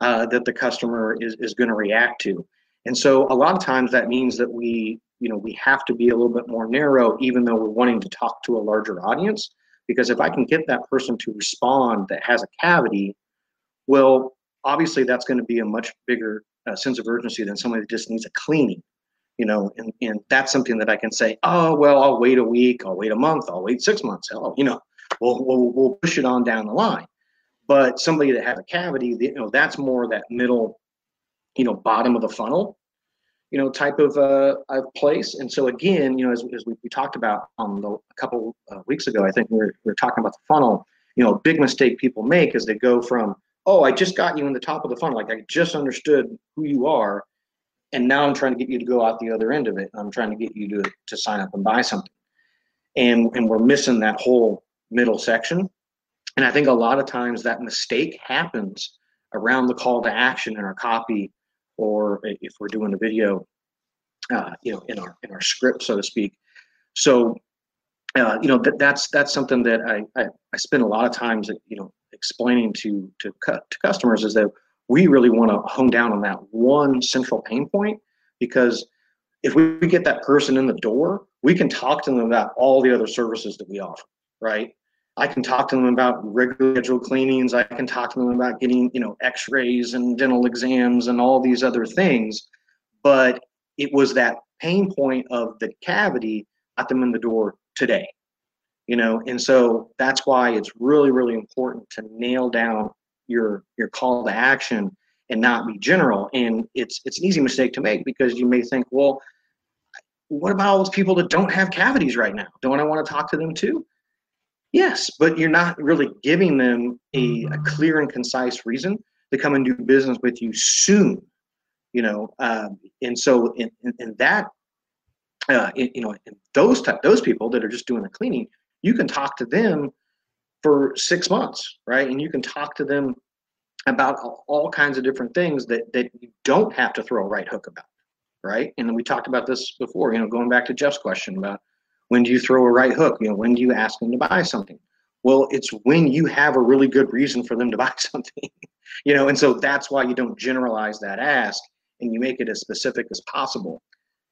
uh, that the customer is, is going to react to. And so a lot of times that means that we, you know, we have to be a little bit more narrow, even though we're wanting to talk to a larger audience. Because if I can get that person to respond that has a cavity, well, obviously that's going to be a much bigger uh, sense of urgency than somebody that just needs a cleaning you know and, and that's something that i can say oh well i'll wait a week i'll wait a month i'll wait six months oh you know we'll, we'll, we'll push it on down the line but somebody that has a cavity, you know, that's more that middle, you know, bottom of the funnel, you know, type of uh, place. And so again, you know, as, as we, we talked about um, the, a couple uh, weeks ago, I think we were, we were talking about the funnel. You know, a big mistake people make is they go from, oh, I just got you in the top of the funnel, like I just understood who you are, and now I'm trying to get you to go out the other end of it. I'm trying to get you to to sign up and buy something, and and we're missing that whole middle section. And I think a lot of times that mistake happens around the call to action in our copy, or if we're doing a video, uh, you know, in our in our script, so to speak. So, uh, you know, that, that's that's something that I, I, I spend a lot of times, you know, explaining to to to customers is that we really want to hone down on that one central pain point because if we get that person in the door, we can talk to them about all the other services that we offer, right? I can talk to them about regular cleanings. I can talk to them about getting, you know, x-rays and dental exams and all these other things. But it was that pain point of the cavity got them in the door today. You know, and so that's why it's really, really important to nail down your your call to action and not be general. And it's it's an easy mistake to make because you may think, well, what about all those people that don't have cavities right now? Don't I want to talk to them too? Yes, but you're not really giving them a, a clear and concise reason to come and do business with you soon. You know, um, and so in, in, in that, uh, in, you know, those type, those people that are just doing the cleaning, you can talk to them for six months, right? And you can talk to them about all kinds of different things that that you don't have to throw a right hook about, right? And we talked about this before. You know, going back to Jeff's question about when do you throw a right hook? You know, when do you ask them to buy something? Well, it's when you have a really good reason for them to buy something. you know, and so that's why you don't generalize that ask and you make it as specific as possible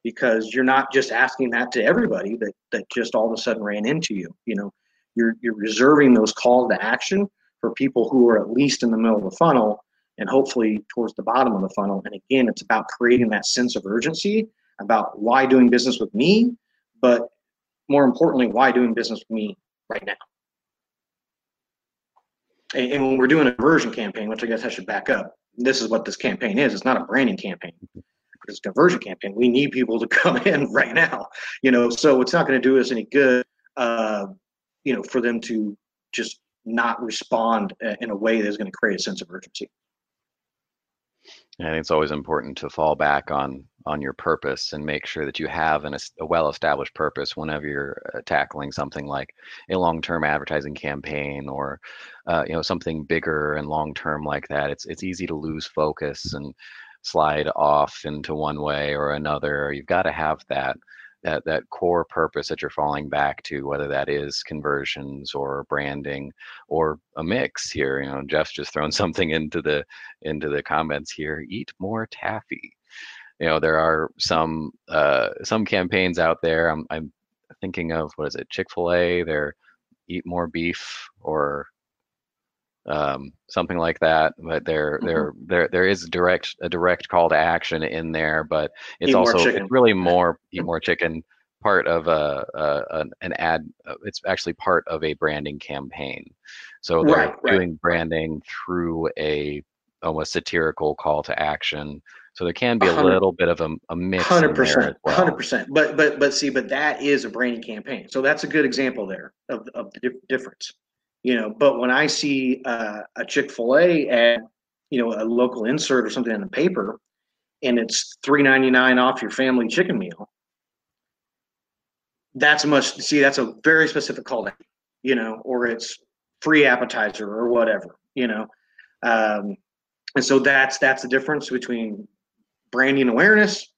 because you're not just asking that to everybody that that just all of a sudden ran into you you know you're you're reserving those calls to action for people who are at least in the middle of the funnel and hopefully towards the bottom of the funnel and again it's about creating that sense of urgency about why doing business with me but more importantly why doing business with me right now and, and when we're doing a conversion campaign which i guess i should back up this is what this campaign is. It's not a branding campaign. It's a conversion campaign. We need people to come in right now, you know. So it's not going to do us any good, uh, you know, for them to just not respond in a way that's going to create a sense of urgency. And it's always important to fall back on on your purpose and make sure that you have an, a well-established purpose whenever you're uh, tackling something like a long-term advertising campaign or uh, you know something bigger and long-term like that. It's it's easy to lose focus and slide off into one way or another. You've got to have that that that core purpose that you're falling back to, whether that is conversions or branding or a mix here. You know, Jeff's just thrown something into the into the comments here. Eat more taffy. You know, there are some uh, some campaigns out there. I'm I'm thinking of what is it, Chick Fil A? They're eat more beef or um, something like that. But there, mm-hmm. there, there, there is direct a direct call to action in there, but it's eat also it's really more eat more chicken part of a, a, an ad. Uh, it's actually part of a branding campaign. So they're right, doing right. branding through a almost satirical call to action. So there can be a little bit of a, a mix. Hundred percent, hundred percent. But but but see, but that is a branding campaign. So that's a good example there of of the difference you know but when i see uh, a chick-fil-a at you know a local insert or something in the paper and it's 3.99 off your family chicken meal that's much see that's a very specific call to you know or it's free appetizer or whatever you know? Um, and so that's that's the difference between branding awareness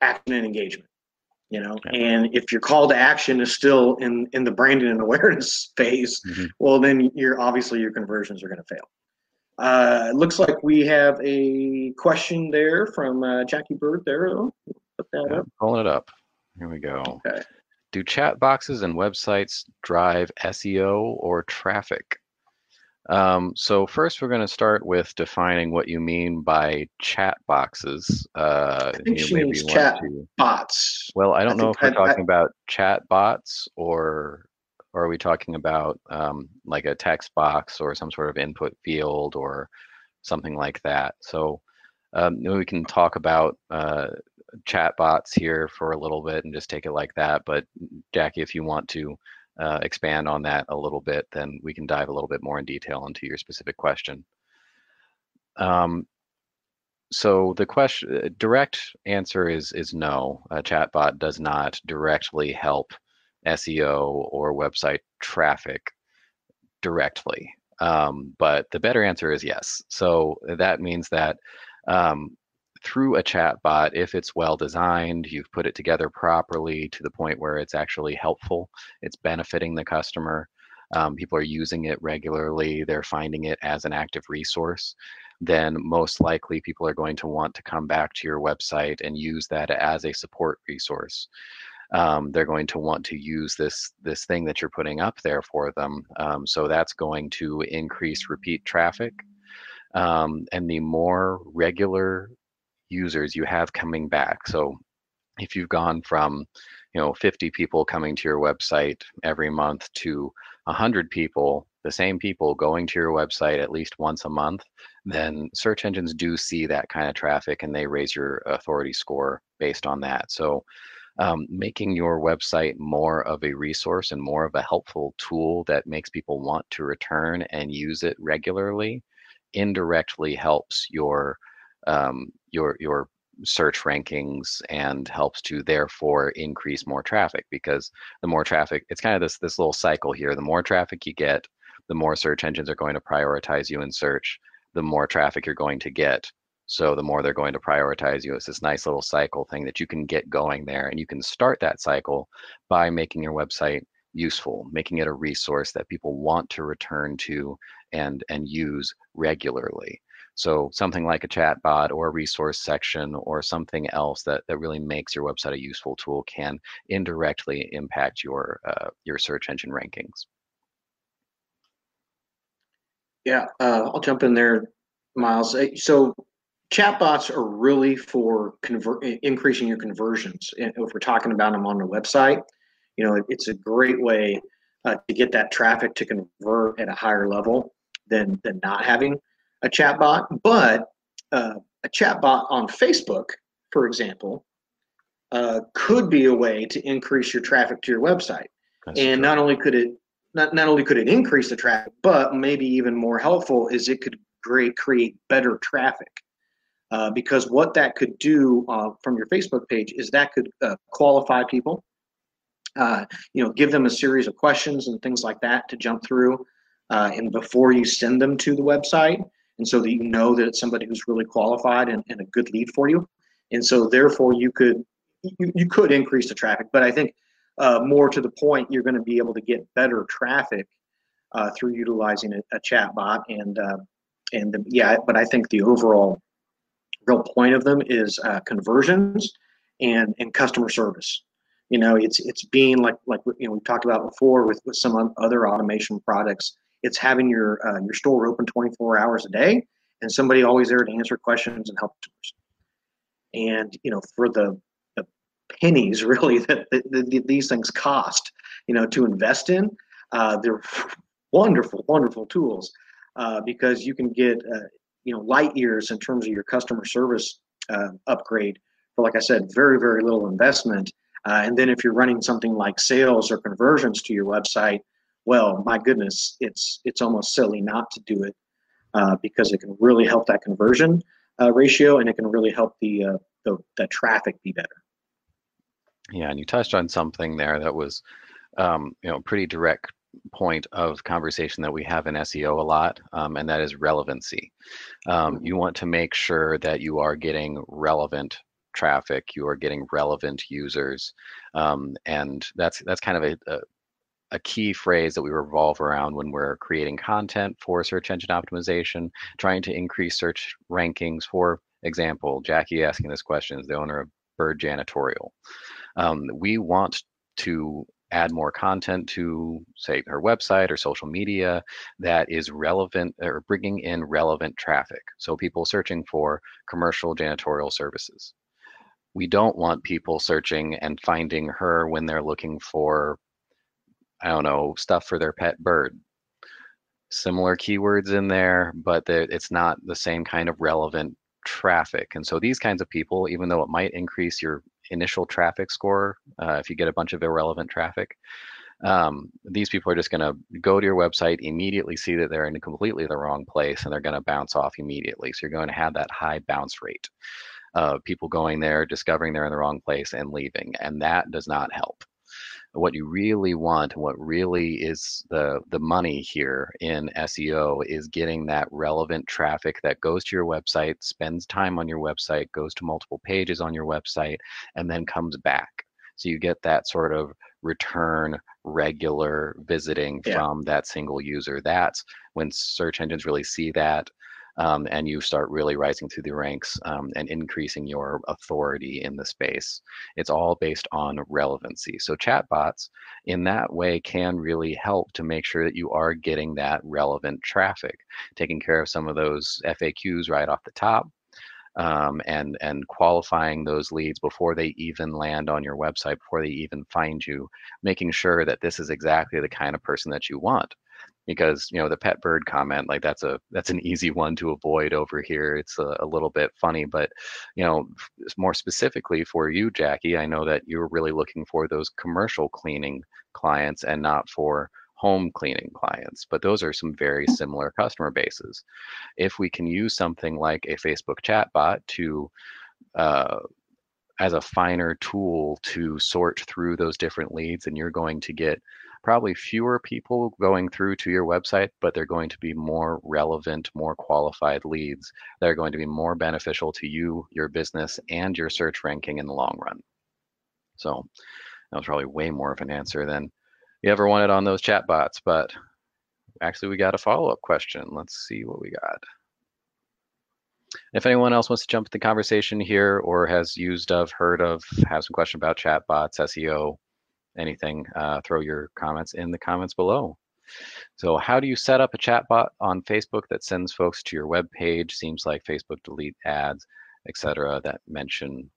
action and engagement you know and if your call to action is still in in the branding and awareness phase mm-hmm. well then you're obviously your conversions are going to fail uh, it looks like we have a question there from uh, Jackie Bird there. Put that yeah, up. Pulling it up. Here we go. Okay. Do chat boxes and websites drive SEO or traffic? Um, so first, we're going to start with defining what you mean by chat boxes. Uh, I think she means chat to, bots. Well, I don't I know if we're I, talking I, about chat bots or or are we talking about um, like a text box or some sort of input field or something like that. So um, we can talk about uh, chat bots here for a little bit and just take it like that. But Jackie, if you want to uh, expand on that a little bit, then we can dive a little bit more in detail into your specific question. Um, so the question, uh, direct answer is is no. A chatbot does not directly help SEO or website traffic directly. Um, but the better answer is yes. So that means that um, through a chat bot if it's well designed you've put it together properly to the point where it's actually helpful it's benefiting the customer um, people are using it regularly they're finding it as an active resource then most likely people are going to want to come back to your website and use that as a support resource. Um, they're going to want to use this this thing that you're putting up there for them um, so that's going to increase repeat traffic. Um, and the more regular users you have coming back. So if you've gone from you know 50 people coming to your website every month to 100 people the same people going to your website at least once a month then search engines do see that kind of traffic and they raise your authority score based on that so um, making your website more of a resource and more of a helpful tool that makes people want to return and use it regularly indirectly helps your um, your your search rankings and helps to therefore increase more traffic because the more traffic it's kind of this this little cycle here the more traffic you get the more search engines are going to prioritize you in search the more traffic you're going to get. So the more they're going to prioritize you it's this nice little cycle thing that you can get going there and you can start that cycle by making your website useful making it a resource that people want to return to and and use regularly So something like a chat bot or a resource section or something else that, that really makes your website a useful tool can indirectly impact your uh, your search engine rankings. Yeah, uh, I'll jump in there, Miles. So chatbots are really for convert increasing your conversions. If we're talking about them on the website, you know, it's a great way uh, to get that traffic to convert at a higher level than than not having a chatbot. But uh, a chatbot on Facebook, for example, uh, could be a way to increase your traffic to your website. That's and true. not only could it not, not only could it increase the traffic, but maybe even more helpful is it could create create better traffic. Uh, because what that could do uh, from your Facebook page is that could uh, qualify people, uh, you know, give them a series of questions and things like that to jump through, uh, and before you send them to the website, and so that you know that it's somebody who's really qualified and, and a good lead for you, and so therefore you could you, you could increase the traffic. But I think uh, more to the point, you're going to be able to get better traffic through utilizing a, a chat bot and and the, yeah, but I think the overall real point of them is uh, conversions and and customer service. You know, it's it's being like like you know we talked about before with with some other automation products. It's having your uh, your store open 24 hours a day and somebody always there to answer questions and help customers. And you know, for the the pennies really that, that, that these things cost, you know, to invest in, uh, they're wonderful, wonderful tools uh, because you can get uh, you know light years in terms of your customer service uh, upgrade for like i said very very little investment uh, and then if you're running something like sales or conversions to your website well my goodness it's it's almost silly not to do it uh, because it can really help that conversion uh, ratio and it can really help the, uh, the the traffic be better yeah and you touched on something there that was um, you know pretty direct point of conversation that we have in SEO a lot, um, and that is relevancy. Um, mm-hmm. you want to make sure that you are getting relevant traffic, you are getting relevant users, um, and that's that's kind of a, a, a key phrase that we revolve around when we're creating content for search engine optimization, trying to increase search rankings. For example, Jackie asking this question is the owner of Bird Janitorial. Um, we want to add more content to say her website or social media that is relevant or bringing in relevant traffic so people searching for commercial janitorial services we don't want people searching and finding her when they're looking for i don't know stuff for their pet bird similar keywords in there but it's not the same kind of relevant traffic and so these kinds of people even though it might increase your initial traffic score uh, if you get a bunch of irrelevant traffic. Um, these people are just going to go to your website, immediately see that they're in completely the wrong place, and they're going to bounce off immediately. So you're going to have that high bounce rate of people going there, discovering they're in the wrong place, and leaving. And that does not help what you really want and what really is the the money here in SEO is getting that relevant traffic that goes to your website, spends time on your website, goes to multiple pages on your website, and then comes back. So you get that sort of return regular visiting yeah. from that single user. That's when search engines really see that um, and you start really rising through the ranks um, and increasing your authority in the space. It's all based on relevancy. So chatbots in that way can really help to make sure that you are getting that relevant traffic, taking care of some of those FAQs right off the top. Um, and and qualifying those leads before they even land on your website, before they even find you, making sure that this is exactly the kind of person that you want because you know the pet bird comment like that's a that's an easy one to avoid over here. It's a, a, little bit funny but you know more specifically for you jackie i know that you're really looking for those commercial cleaning clients and not for home cleaning clients but those are some very similar customer bases. If we can use something like a facebook chatbot to uh, as a finer tool to sort through those different leads and you're going to get probably fewer people going through to your website, but they're going to be more relevant, more qualified leads that are going to be more beneficial to you, your business, and your search ranking in the long run. So that was probably way more of an answer than you ever wanted on those chat bots, but actually we got a follow-up question. Let's see what we got. If anyone else wants to jump in the conversation here or has used of, heard of, have some question about chatbots, SEO, anything, uh, throw your comments in the comments below. So how do you set up a chatbot on Facebook that sends folks to your web page? Seems like Facebook delete ads, etc. that mention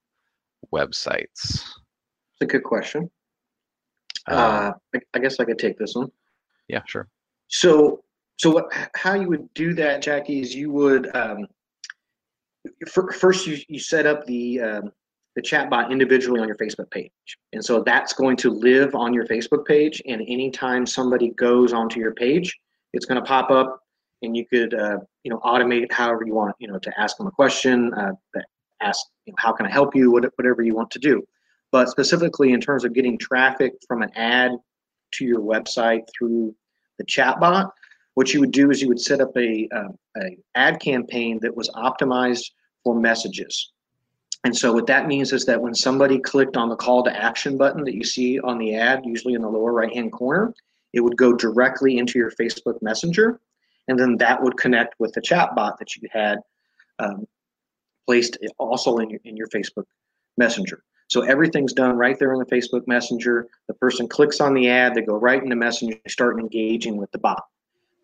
websites. It's a good question. Uh, uh, I, guess I could take this one. Yeah, sure. So, so what? How you would do that, Jackie? Is you would um, first you you set up the um, the chatbot individually on your Facebook page. And so that's going to live on your Facebook page. And anytime somebody goes onto your page, it's going to pop up and you could, uh, you know, automate it however you want, you know, to ask them a question, uh, ask, you know, how can I help you, whatever you want to do. But specifically in terms of getting traffic from an ad to your website through the chatbot, what you would do is you would set up a, uh, a ad campaign that was optimized for messages. And so what that means is that when somebody clicked on the call to action button that you see on the ad, usually in the lower right hand corner, it would go directly into your Facebook Messenger. And then that would connect with the chat bot that you had um, placed also in your, in your Facebook Messenger. So everything's done right there in the Facebook Messenger. The person clicks on the ad, they go right into Messenger, start engaging with the bot.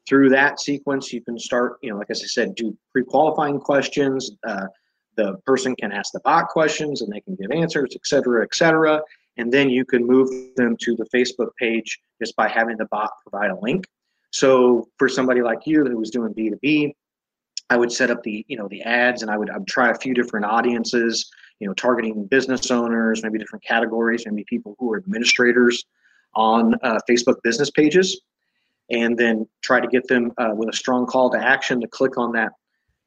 Through that sequence, you can start, you know, like as I said, do pre-qualifying questions, uh, the person can ask the bot questions and they can give answers, et cetera, et cetera. And then you can move them to the Facebook page just by having the bot provide a link. So for somebody like you who was doing B2B, I would set up the, you know, the ads and I would, I would try a few different audiences, you know, targeting business owners, maybe different categories, maybe people who are administrators on uh, Facebook business pages, and then try to get them uh, with a strong call to action to click on that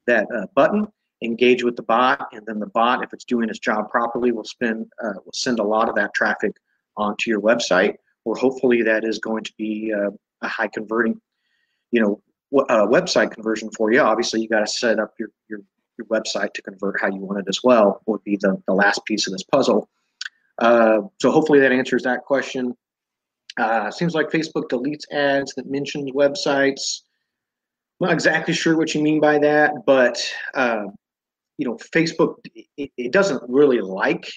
that uh, button engage with the bot, and then the bot, if it's doing its job properly, will spend uh, will send a lot of that traffic onto your website. Or hopefully that is going to be uh, a high converting, you know, uh, website conversion for you. Obviously, you got to set up your, your your website to convert how you want it as well. Would be the the last piece of this puzzle. Uh, so hopefully that answers that question. Uh, seems like Facebook deletes ads that mentions websites. I'm not exactly sure what you mean by that, but uh, you know facebook it, it, doesn't really like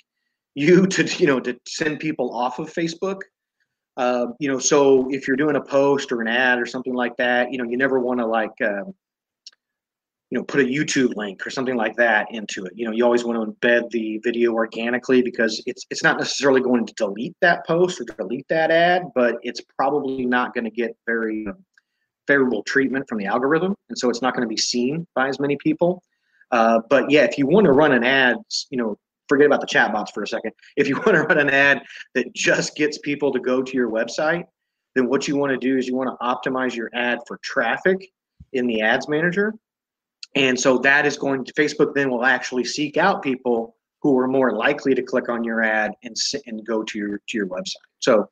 you to you know to send people off of facebook. Uh, you know so if you're doing a post or an ad or something like that you know you never want to like um, you know put a youtube link or something like that into it. You know you always want to embed the video organically because it's it's not necessarily going to delete that post or delete that ad but it's probably not going to get very favorable treatment from the algorithm and so it's not going to be seen by as many people uh, but yeah, if you want to run an ad, you know, forget about the chat chatbots for a second. If you want to run an ad that just gets people to go to your website, then what you want to do is you want to optimize your ad for traffic in the ads manager. And so that is going to Facebook then will actually seek out people who are more likely to click on your ad and and go to your to your website. So if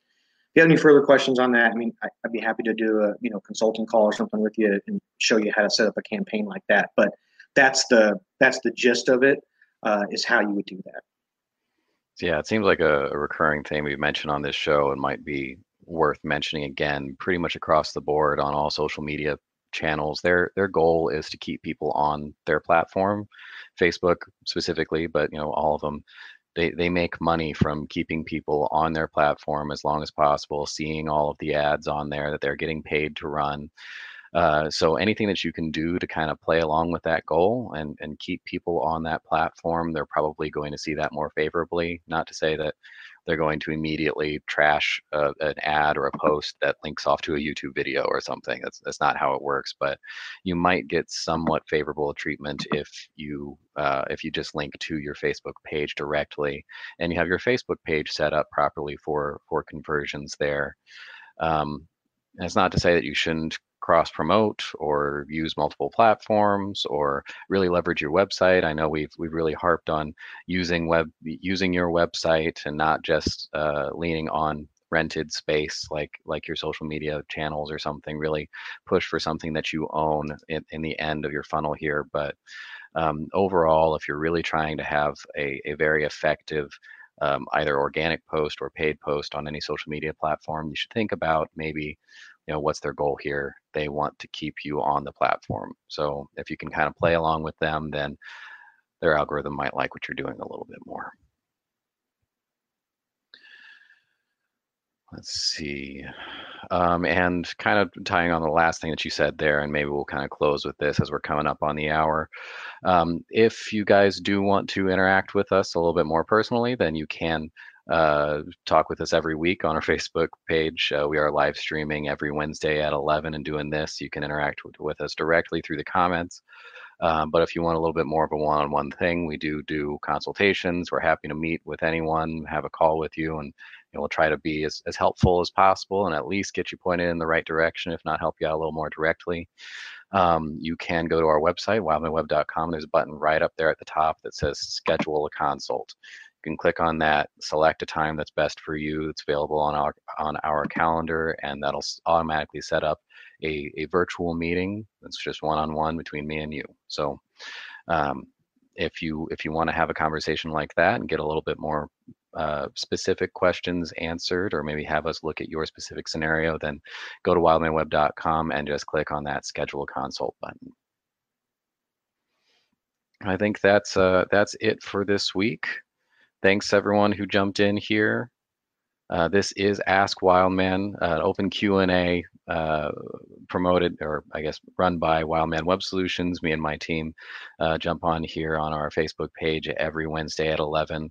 you have any further questions on that, I mean, I'd be happy to do a you know consulting call or something with you and show you how to set up a campaign like that. But that's the that's the gist of it. Uh, is how you would do that. Yeah, it seems like a, a recurring theme we've mentioned on this show and might be worth mentioning again pretty much across the board on all social media channels their their goal is to keep people on their platform facebook specifically but you know all of them they, they make money from keeping people on their platform as long as possible seeing all of the ads on there that they're getting paid to run uh, so anything that you can do to kind of play along with that goal and, and keep people on that platform, they're probably going to see that more favorably. Not to say that they're going to immediately trash a, an ad or a post that links off to a YouTube video or something. That's that's not how it works. But you might get somewhat favorable treatment if you uh, if you just link to your Facebook page directly and you have your Facebook page set up properly for for conversions there. Um, that's not to say that you shouldn't cross promote or use multiple platforms or really leverage your website. I know we've we've really harped on using web using your website and not just uh, leaning on rented space like like your social media channels or something. Really push for something that you own in, in the end of your funnel here. But um, overall, if you're really trying to have a, a very effective um, either organic post or paid post on any social media platform, you should think about maybe you know what's their goal here? They want to keep you on the platform. So if you can kind of play along with them then their algorithm might like what you're doing a little bit more. Let's see. Um, and kind of tying on the last thing that you said there and maybe we'll kind of close with this as we're coming up on the hour. Um, if you guys do want to interact with us a little bit more personally then you can uh, talk with us every week on our Facebook page. Uh, we are live streaming every Wednesday at 11 and doing this. You can interact with, with us directly through the comments. Um, but if you want a little bit more of a one on one thing, we do do consultations. We're happy to meet with anyone, have a call with you, and we'll try to be as, as helpful as possible and at least get you pointed in the right direction, if not help you out a little more directly. Um, you can go to our website, wildmanweb.com. There's a button right up there at the top that says schedule a consult can click on that, select a time that's best for you. It's available on our on our calendar, and that'll automatically set up a, a virtual meeting. That's just one-on-one between me and you. So, um, if you if you want to have a conversation like that and get a little bit more uh, specific questions answered, or maybe have us look at your specific scenario, then go to wildmanweb.com and just click on that schedule consult button. I think that's uh, that's it for this week. Thanks everyone who jumped in here. Uh, this is Ask Wildman, uh, open Q&A uh, promoted, or I guess run by Wildman Web Solutions. Me and my team uh, jump on here on our Facebook page every Wednesday at 11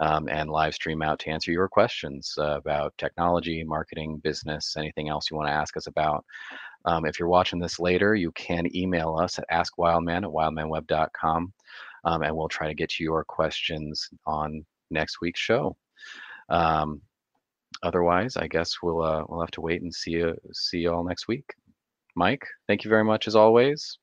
um, and live stream out to answer your questions uh, about technology, marketing, business, anything else you want to ask us about. Um, if you're watching this later, you can email us at askwildman at wildmanweb.com um, and we'll try to get to your questions on next week's show. Um, otherwise, I guess we'll uh, we'll have to wait and see you see you all next week. Mike, thank you very much as always.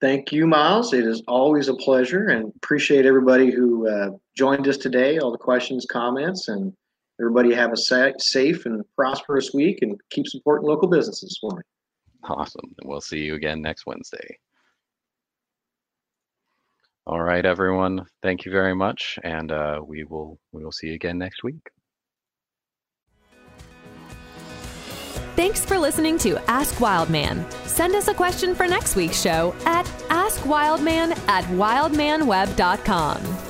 Thank you, Miles. It is always a pleasure, and appreciate everybody who uh, joined us today. All the questions, comments, and everybody have a sa- safe and prosperous week, and keep supporting local businesses for me. Awesome. And we'll see you again next Wednesday. All right, everyone. Thank you very much, and uh, we will we will see you again next week. Thanks for listening to Ask Wildman. Send us a question for next week's show at askwildman at wildmanweb.com.